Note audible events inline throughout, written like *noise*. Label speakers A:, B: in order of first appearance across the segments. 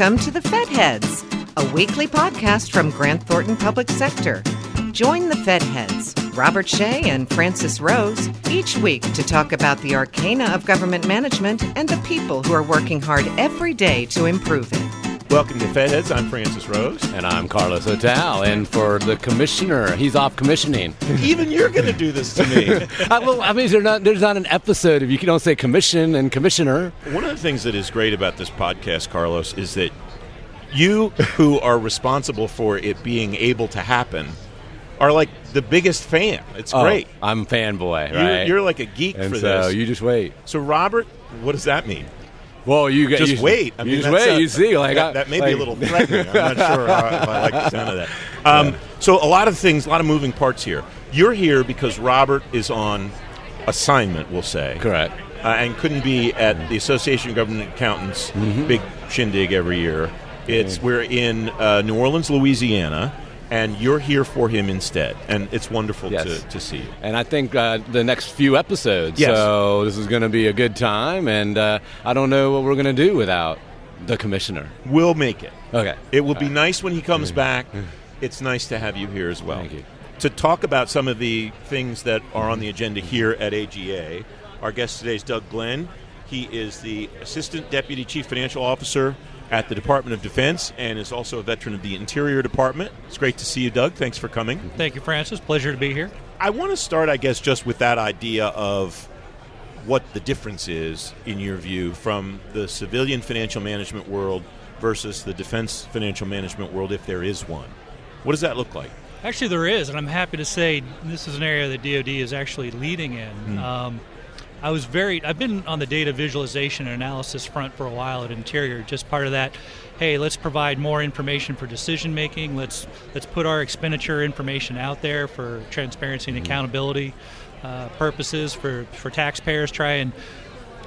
A: Welcome to the Fed Heads, a weekly podcast from Grant Thornton Public Sector. Join the Fed Heads, Robert Shea and Francis Rose, each week to talk about the arcana of government management and the people who are working hard every day to improve it.
B: Welcome to Fed Heads. I'm Francis Rose.
C: And I'm Carlos Otal. And for the commissioner, he's off commissioning.
B: Even you're going to do this to me. *laughs*
C: I, well, I mean, there's not, there's not an episode if you don't say commission and commissioner.
B: One of the things that is great about this podcast, Carlos, is that you, who are responsible for it being able to happen, are like the biggest fan. It's
C: Oh,
B: great.
C: I'm fanboy,
B: You're, you're like a geek
C: and
B: for
C: so
B: this.
C: you just wait.
B: so, Robert, what does that mean?
C: Well, you get
B: Just
C: you,
B: wait. I
C: you
B: mean,
C: just wait.
B: a-
C: you see, like
B: that, that may be a little threatening. I'm not *laughs* sure if I like the sound of that. Um, So, a lot of things, a lot of moving parts here. You're here because Robert is on assignment. We'll say
C: Correct.
B: uh, and couldn't be at the Association of Government Accountants
C: Mm-hmm.
B: big shindig every year. It's we're in uh, New Orleans, Louisiana, and you're here for him instead, and it's wonderful
C: Yes.
B: to, to see you.
C: And I think uh, the next few episodes.
B: Yes.
C: So this is going to be a good time, and uh, I don't know what we're going to do without the commissioner.
B: We'll make it.
C: Okay.
B: It will be nice when he comes back. It's nice to have you here as well.
C: Thank you.
B: To talk about some of the things that are on the agenda here at AGA, our guest today is Doug Glenn. He is the Assistant Deputy Chief Financial Officer at the Department of Defense and is also a veteran of the Interior Department. It's great to see you, Doug. Thanks for coming.
D: Thank you, Francis. Pleasure to be here.
B: I want to start, I guess, just with that idea of what the difference is, in your view, from the civilian financial management world versus the defense financial management world, if there is one. What does that look like?
D: Actually, there is, and I'm happy to say this is an area that DoD is actually leading in. Um, I was very. I've been on the data visualization and analysis front for a while at Interior. Just part of that. Hey, let's provide more information for decision making. Let's let's put our expenditure information out there for transparency and accountability uh, purposes for for taxpayers. Try and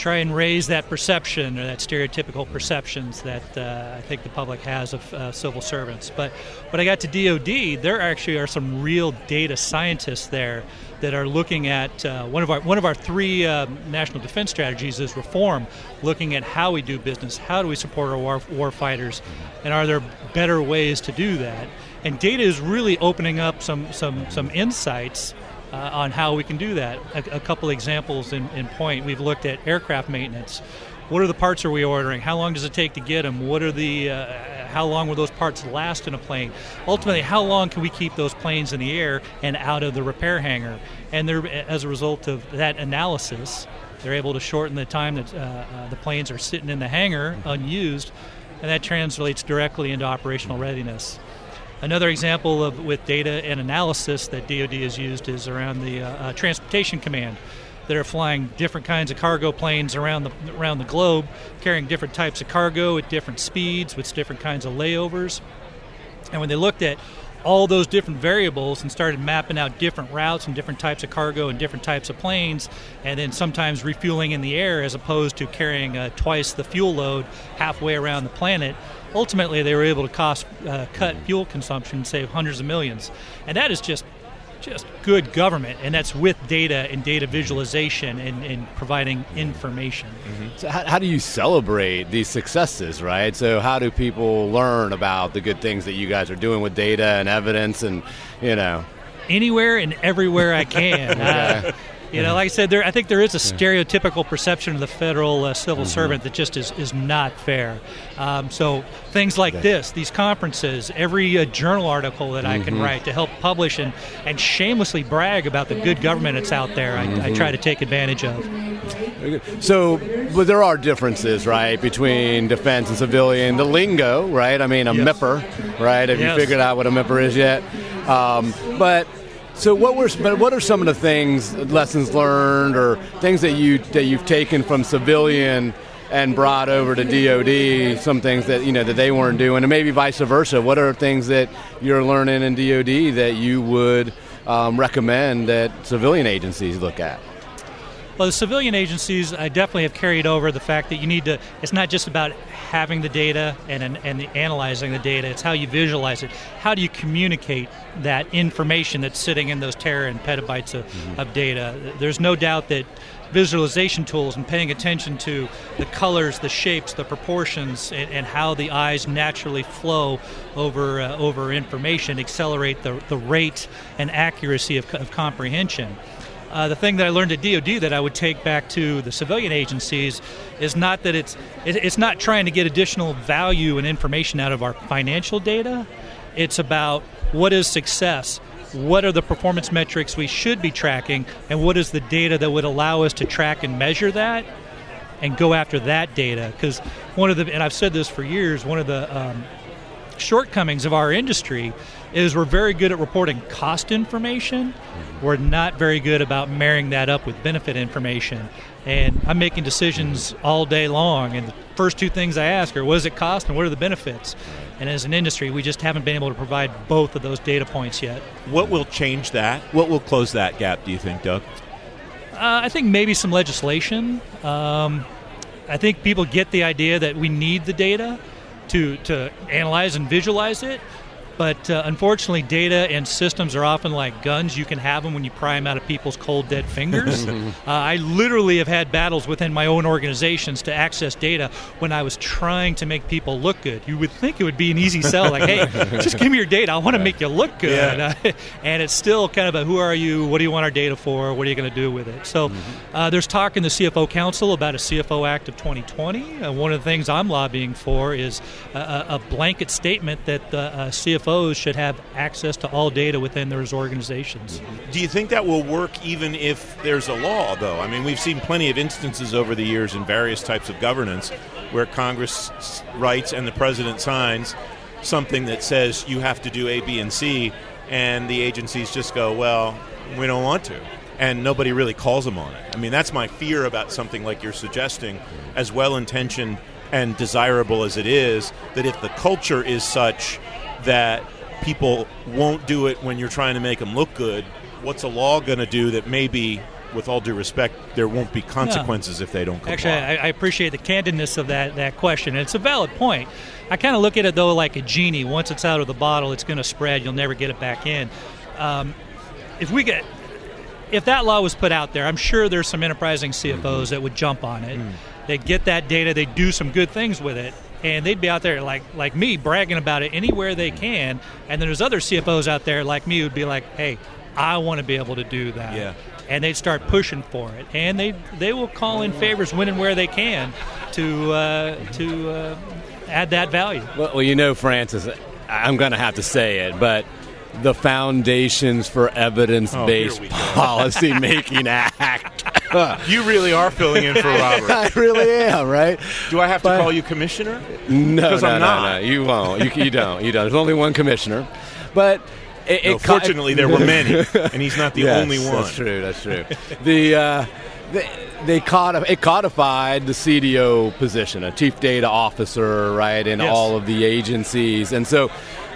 D: try and raise that perception or that stereotypical perceptions that uh, I think the public has of uh, civil servants. But when I got to DoD, there actually are some real data scientists there that are looking at uh, one of our one of our three uh, national defense strategies is reform, looking at how we do business, how do we support our war, war fighters, and are there better ways to do that? And data is really opening up some some some insights uh, on how we can do that. A, a couple examples in, in point: we've looked at aircraft maintenance. What are the parts are we ordering? How long does it take to get them? What are the uh, how long will those parts last in a plane? Ultimately, how long can we keep those planes in the air and out of the repair hangar? And as a result of that analysis, they're able to shorten the time that uh, uh, the planes are sitting in the hangar unused, and that translates directly into operational readiness. Another example of with data and analysis that DoD has used is around the uh, uh, transportation command that are flying different kinds of cargo planes around the around the globe, carrying different types of cargo at different speeds with different kinds of layovers. And when they looked at all those different variables and started mapping out different routes and different types of cargo and different types of planes, and then sometimes refueling in the air as opposed to carrying uh, twice the fuel load halfway around the planet, ultimately they were able to cost uh, cut fuel consumption, and save hundreds of millions, and that is just just good government, and that's with data and data visualization and, and providing information.
C: So how, how do you celebrate these successes, right? So how do people learn about the good things that you guys are doing with data and evidence, and you know?
D: anywhere and everywhere I *laughs* can. Uh, you know, like I said, there I think there is a stereotypical perception of the federal uh, civil servant that just is, is not fair. Um, so things like this, these conferences, every uh, journal article that I can write to help publish and, and shamelessly brag about the good government that's out there, I, I try to take advantage of.
C: So, but there are differences, right, between defense and civilian. The lingo, right? I mean, a
D: Yes.
C: MIPR, right? Have
D: Yes.
C: you figured out what a MIPR is yet? Um, but so, what were but what are some of the things, lessons learned, or things that you that you've taken from civilian and brought over to DoD? Some things that you know that they weren't doing, and maybe vice versa. What are things that you're learning in DoD that you would um, recommend that civilian agencies look at?
D: Well, the civilian agencies, I definitely have carried over the fact that you need to. It's not just about having the data and and, and the analyzing the data. It's how you visualize it. How do you communicate that information that's sitting in those tera and petabytes of, of data? There's no doubt that visualization tools and paying attention to the colors, the shapes, the proportions, and, and how the eyes naturally flow over uh, over information, accelerate the, the rate and accuracy of, of comprehension. Uh, the thing that I learned at DoD that I would take back to the civilian agencies is not that it's it's not trying to get additional value and information out of our financial data. It's about what is success, what are the performance metrics we should be tracking, and what is the data that would allow us to track and measure that, and go after that data. Because one of the and I've said this for years, one of the um, shortcomings of our industry is we're very good at reporting cost information. We're not very good about marrying that up with benefit information. And I'm making decisions all day long, and the first two things I ask are what does it cost and what are the benefits? And as an industry, we just haven't been able to provide both of those data points yet.
B: What will change that? What will close that gap, do you think, Doug?
D: Uh, I think maybe some legislation. Um, I think people get the idea that we need the data to, to analyze and visualize it. But uh, unfortunately, data and systems are often like guns. You can have them when you pry them out of people's cold, dead fingers. *laughs* uh, I literally have had battles within my own organizations to access data when I was trying to make people look good. You would think it would be an easy sell, like, hey, *laughs* just give me your data. I want to make you look good. Yeah. *laughs* and it's still kind of a who are you? What do you want our data for? What are you going to do with it? So mm-hmm. uh, there's talk in the CFO Council about a CFO Act of 2020. Uh, one of the things I'm lobbying for is a, a blanket statement that the uh, CFO CFOs should have access to all data within their organizations.
B: Do you think that will work even if there's a law, though? I mean, we've seen plenty of instances over the years in various types of governance where Congress writes and the president signs something that says you have to do A, B, and C, and the agencies just go, well, we don't want to. And nobody really calls them on it. I mean, that's my fear about something like you're suggesting, as well intentioned and desirable as it is, that if the culture is such that people won't do it when you're trying to make them look good. What's a law going to do that maybe, with all due respect, there won't be consequences if they don't comply?
D: Actually, I, I, appreciate the candidness of that, that question. And it's a valid point. I kind of look at it, though, like a genie. Once it's out of the bottle, it's going to spread. You'll never get it back in. Um, if we get if that law was put out there, I'm sure there's some enterprising CFOs mm-hmm. that would jump on it. Mm. They'd get that data, they'd do some good things with it, and they'd be out there like like me bragging about it anywhere they can. And then there's other CFOs out there like me who'd be like, "Hey, I want to be able to do that."
B: Yeah.
D: And they'd start pushing for it, and they they will call in favors when and where they can to uh, to uh, add that value.
C: Well, well, you know, Francis, I'm going to have to say it, but the Foundations for Evidence Based oh, Policy Making *laughs* Act.
B: You really are filling in for *laughs* Robert.
C: I really am, right?
B: Do I have to but, call you commissioner?
C: No, no, no, no. You won't. You, you, don't. You don't. There's only one commissioner. But
B: it, no, it fortunately, there were many, and he's not the *laughs*
C: yes,
B: only one.
C: That's true. That's true. the uh, they, they codif- it codified the CDO position, a chief data officer, right, in yes. all of the agencies, and so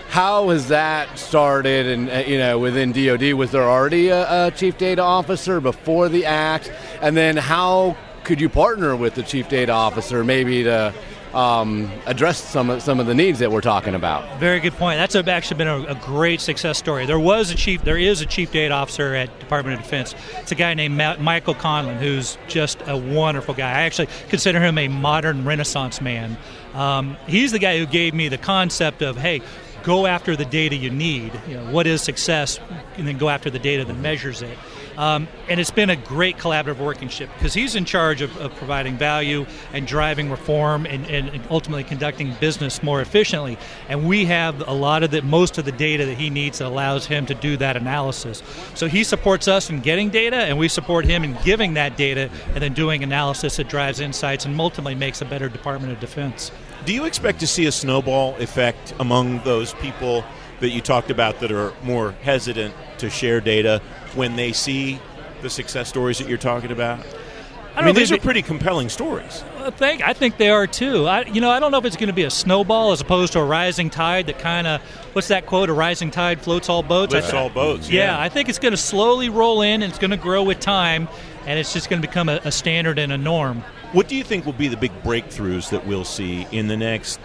C: how has that started? And uh, you know, within DoD, was there already a, a, chief data officer before the act? And then how could you partner with the chief data officer, maybe to um, address some of, some of the needs that we're talking about.
D: Very good point. That's actually been a, a, great success story. There was a chief, there is a chief data officer at Department of Defense. It's a guy named Ma- Michael Conlin, who's just a wonderful guy. I actually consider him a modern Renaissance man. Um, he's the guy who gave me the concept of, hey, go after the data you need. You know, what is success, and then go after the data that measures it. Um, and it's been a great collaborative workingship because he's in charge of, of, providing value and driving reform and, and, ultimately conducting business more efficiently. And we have a lot of the most of the data that he needs that allows him to do that analysis. So he supports us in getting data, and we support him in giving that data and then doing analysis that drives insights and ultimately makes a better Department of Defense.
B: Do you expect to see a snowball effect among those people that you talked about that are more hesitant to share data when they see the success stories that you're talking about? I, I mean, these are pretty compelling stories.
D: I think I think they are too. I, you know, I don't know if it's going to be a snowball as opposed to a rising tide that kind of what's that quote? A rising tide floats all boats.
B: Lifts all boats.
D: Yeah.
B: yeah.
D: I think it's going to slowly roll in and it's going to grow with time, and it's just going to become a, a standard and a norm.
B: What do you think will be the big breakthroughs that we'll see in the next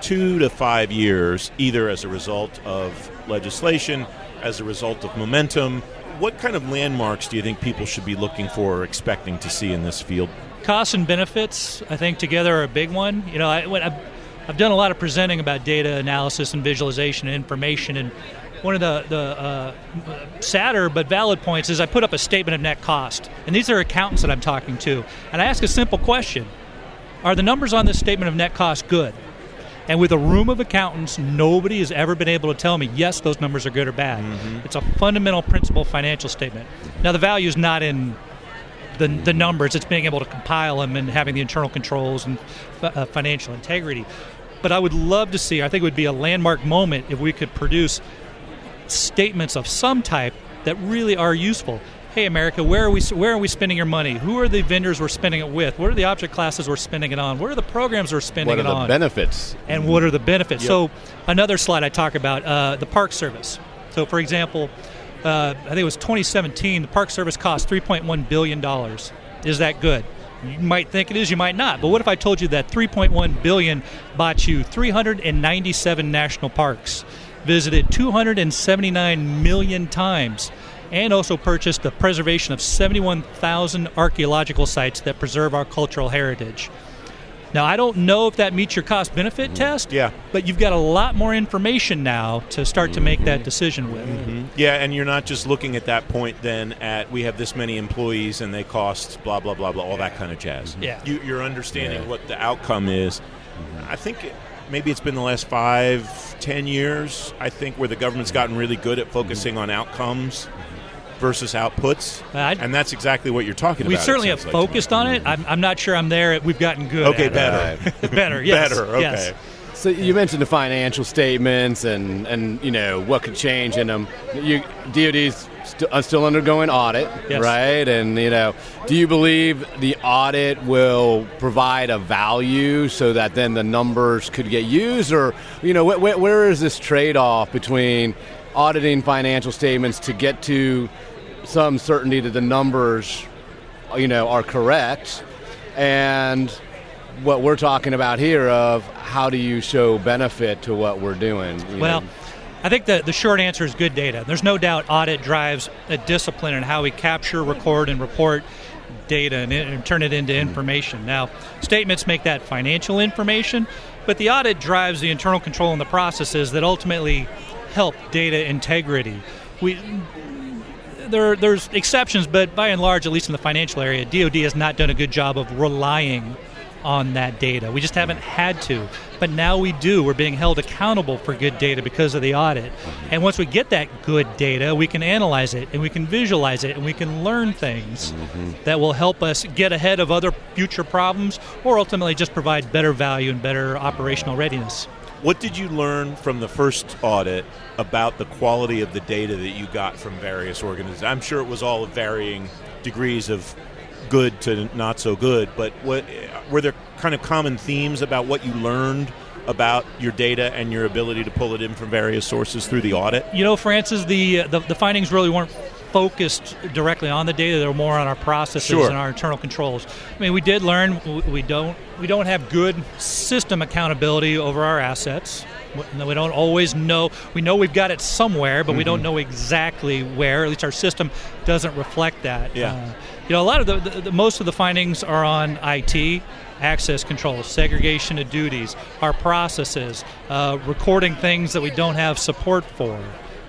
B: two to five years, either as a result of legislation, as a result of momentum, what kind of landmarks do you think people should be looking for or expecting to see in this field?
D: Costs and benefits, I think, together are a big one. You know, I, I've done a lot of presenting about data analysis and visualization and information, and one of the, the uh, sadder but valid points is I put up a statement of net cost. And these are accountants that I'm talking to. And I ask a simple question Are the numbers on this statement of net cost good? And with a room of accountants, nobody has ever been able to tell me, yes, those numbers are good or bad. Mm-hmm. It's a fundamental principle financial statement. Now, the value is not in the, the numbers, it's being able to compile them and having the internal controls and uh, financial integrity. But I would love to see, I think it would be a landmark moment if we could produce statements of some type that really are useful. Hey, America, where are we? Where are we spending your money? Who are the vendors we're spending it with? What are the object classes we're spending it on? What are the programs we're spending
C: it
D: on?
C: What are the benefits?
D: And what are the benefits? Yep. So, another slide I talk about uh, the Park Service. So, for example, uh, I think it was 2017. The Park Service cost 3.1 billion dollars. Is that good? You might think it is, you might not. But what if I told you that 3.1 billion bought you 397 national parks? Visited 279 million times and also purchased the preservation of 71,000 archaeological sites that preserve our cultural heritage. Now, I don't know if that meets your cost benefit mm-hmm. test.
B: Yeah.
D: But you've got a lot more information now to start mm-hmm. to make that decision with.
B: Mm-hmm. Yeah, and you're not just looking at that point then at we have this many employees and they cost blah, blah, blah, blah, all that kind of jazz.
D: Yeah.
B: You, are understanding yeah. what the outcome is. Mm-hmm. I think maybe it's been the last five, ten years, I think, where the government's gotten really good at focusing on outcomes versus outputs. I'd, and that's exactly what you're talking
D: we
B: about.
D: We certainly have like focused on it. I'm, I'm, not sure I'm there. We've gotten good.
B: Okay, better. *laughs*
D: better, yes.
B: Better, okay.
D: Yes.
C: So you mentioned the financial statements and, and you know what could change in them. You, DoD's st- uh, still undergoing audit,
D: yes.
C: right? And you know, do you believe the audit will provide a value so that then the numbers could get used, or you know, wh- wh- where is this trade-off between auditing financial statements to get to some certainty that the numbers, you know, are correct, and what we're talking about here of how do you show benefit to what we're doing?
D: Well. Know? I think the, the short answer is good data. There's no doubt audit drives a discipline in how we capture, record, and report data and, and, turn it into information. Now, statements make that financial information, but the audit drives the internal control and the processes that ultimately help data integrity. We there, there's exceptions, but by and large, at least in the financial area, DoD has not done a good job of relying on that data. We just haven't had to. But now we do. We're being held accountable for good data because of the audit. And once we get that good data, we can analyze it and we can visualize it and we can learn things mm-hmm. that will help us get ahead of other future problems or ultimately just provide better value and better operational readiness.
B: What did you learn from the first audit about the quality of the data that you got from various organizations? I'm sure it was all varying degrees of good to not so good, but what were there kind of common themes about what you learned about your data and your ability to pull it in from various sources through the audit?
D: You know, Francis, the uh, the, the findings really weren't focused directly on the data; they were more on our processes
B: sure.
D: and our internal controls. I mean, we did learn we don't we don't have good system accountability over our assets. We don't always know. We know we've got it somewhere, but mm-hmm. we don't know exactly where. At least our system doesn't reflect that.
B: Yeah. Uh,
D: you know, a lot of the, the, the, most of the findings are on IT, access control, segregation of duties, our processes, uh, recording things that we don't have support for.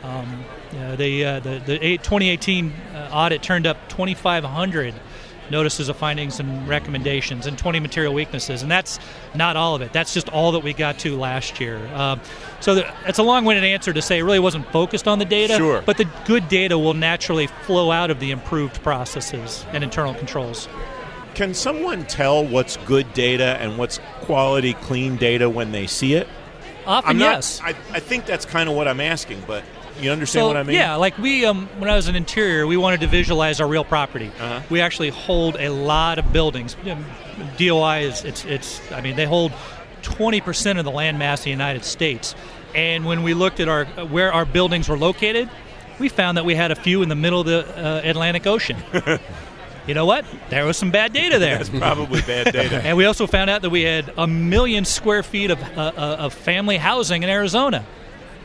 D: Um, you know, the, uh, the, the 2018 uh, audit turned up 2,500 notices of findings and recommendations and 20 material weaknesses. And that's not all of it. That's just all that we got to last year. Um, so the, it's a long winded answer to say it really wasn't focused on the data,
B: sure.
D: but the good data will naturally flow out of the improved processes and internal controls.
B: Can someone tell what's good data and what's quality, clean data when they see it?
D: Often,
B: not,
D: yes.
B: I, I think that's kind of what I'm asking, but you understand
D: so,
B: what I mean?
D: Yeah, like we, um, when I was an interior, we wanted to visualize our real property.
B: Uh-huh.
D: We actually hold a lot of buildings. DOI is, it's, it's, I mean, they hold 20% of the land mass of the United States. And when we looked at our where our buildings were located, we found that we had a few in the middle of the uh, Atlantic Ocean. *laughs* you know what? There was some bad data there.
B: That's probably bad data. *laughs*
D: and we also found out that we had a million square feet of, uh, uh of family housing in Arizona.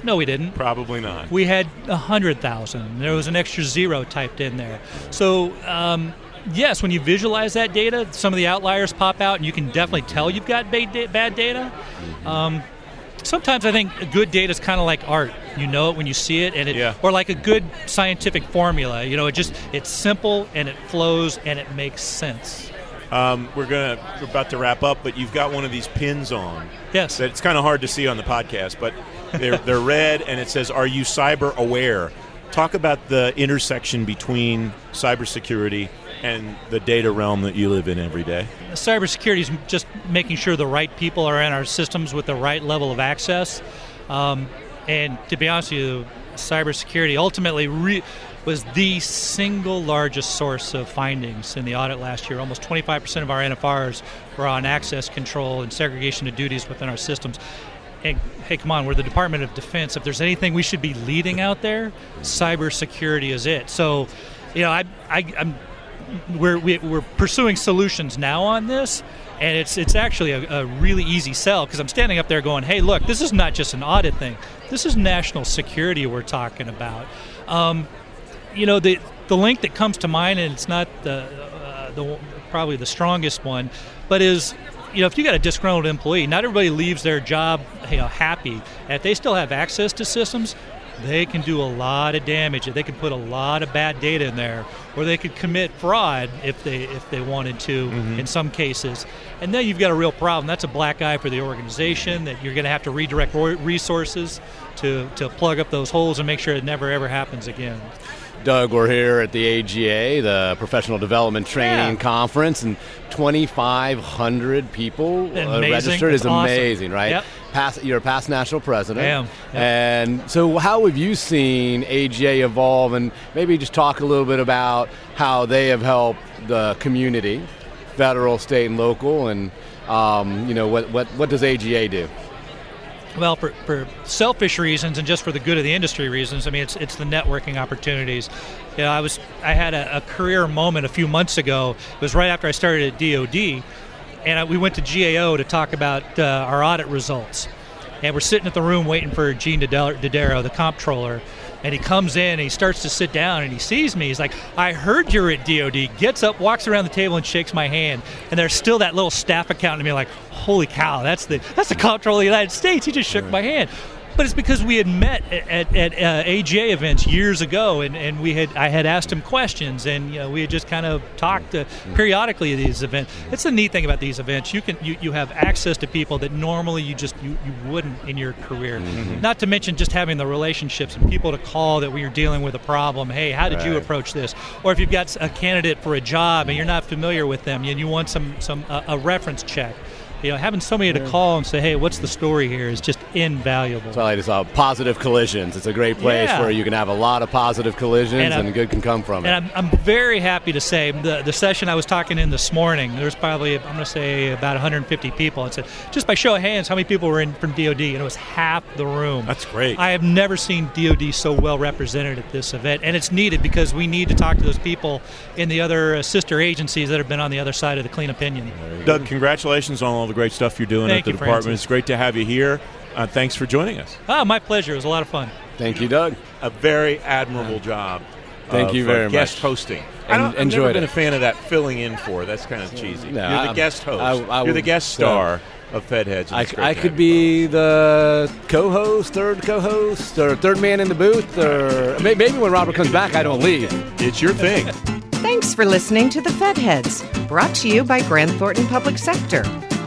D: No, we didn't.
B: Probably not.
D: We had 100,000. There was an extra zero typed in there. So, um, yes, when you visualize that data, some of the outliers pop out, and you can definitely tell you've got bad data. Um, sometimes I think good data is kind of like art. You know it when you see it, and it,
B: yeah.
D: or like a good scientific formula. You know, it just it's simple and it flows and it makes sense.
B: Um, we're gonna we're about to wrap up, but you've got one of these pins on.
D: Yes.
B: That it's kind of hard to see on the podcast, but they're they're red, and it says, "Are you cyber aware?" Talk about the intersection between cybersecurity and the data realm that you live in every day.
D: Cybersecurity is just making sure the right people are in our systems with the right level of access. Um, and to be honest with you, cybersecurity ultimately re- was the single largest source of findings in the audit last year. Almost 25% of our NFRs were on access control and segregation of duties within our systems. Hey, come on, we're the Department of Defense. If there's anything we should be leading out there, cybersecurity is it. So, you know, I, I, I'm we're we, are we are pursuing solutions now on this, and it's it's actually a, a really easy sell because I'm standing up there going, "Hey, look, this is not just an audit thing. This is national security we're talking about." Um, you know, the the link that comes to mind, and it's not the uh, the probably the strongest one, but is you know, if you got a disgruntled employee, not everybody leaves their job you know, happy. If they still have access to systems, they can do a lot of damage. They can put a lot of bad data in there, or they could commit fraud if they if they wanted to. Mm-hmm. In some cases, and then you've got a real problem. That's a black eye for the organization. That you're going to have to redirect resources to to plug up those holes and make sure it never ever happens again.
C: Doug, we're here at the AGA, the Professional Development Training
D: yeah.
C: Conference, and 2,500 people
D: uh,
C: registered
D: is
C: amazing,
D: awesome.
C: right?
D: Yep.
C: Past, you're a past national president.
D: I am. Yep.
C: And so, how have you seen AGA evolve? And maybe just talk a little bit about how they have helped the community, federal, state, and local, and um, you know what, what what does AGA do?
D: Well, for, for selfish reasons and just for the good of the industry reasons, I mean, it's it's the networking opportunities. You know, I was I had a, a career moment a few months ago. It was right after I started at DoD, and I, we went to GAO to talk about uh, our audit results. And we're sitting at the room waiting for Gene Dodaro, the comptroller, and he comes in and he starts to sit down and he sees me. He's like, I heard you're at DOD. Gets up, walks around the table and shakes my hand. And there's still that little staff accountant to me like, holy cow, that's the that's the comptroller of the United States. He just shook my hand but it's because we had met at, at, at uh, AGA events years ago, and, and we had I had asked him questions, and you know, we had just kind of talked uh, periodically at these events. It's the neat thing about these events; you can you, you have access to people that normally you just you, you wouldn't in your career. Mm-hmm. Not to mention just having the relationships and people to call that when you're dealing with a problem. Hey, how did right. you approach this? Or if you've got a candidate for a job and you're not familiar with them, and you want some some uh, a reference check you know, having somebody to call and say, "Hey, what's the story here?" is just invaluable.
C: So, like it's uh, positive collisions. It's a great place
D: yeah.
C: where you can have a lot of positive collisions, and, and good can come from
D: it. And I'm, I'm, very happy to say the the session I was talking in this morning. There's probably I'm going to say about 150 people. It said just by show of hands, how many people were in from DoD, and it was half the room.
B: That's great.
D: I have never seen DoD so well represented at this event, and it's needed because we need to talk to those people in the other uh, sister agencies that have been on the other side of the clean opinion.
B: Doug, congratulations on all the great stuff you're doing
D: Thank
B: at the
D: you,
B: department.
D: Francis.
B: It's great to have you here. Uh, thanks for joining us.
D: Ah, my pleasure. It was a lot of fun.
C: Thank you, Doug.
B: A very admirable job.
C: Thank
B: of,
C: you very
B: uh, guest
C: much.
B: hosting.
C: En-
B: I don't, I've
C: enjoyed
B: never been
C: it.
B: a fan of that filling in for. That's kind of cheesy.
C: No,
B: You're the
C: I'm-
B: guest host.
C: I- I
B: You're the guest
C: so-
B: star of Fed Heads.
C: I, I could
B: have you
C: be the co-host, third co-host, or third man in the booth, or maybe when Robert comes back, I don't leave.
B: It's your thing.
A: Thanks for listening to the Fed Heads, brought to you by Grant Thornton Public Sector.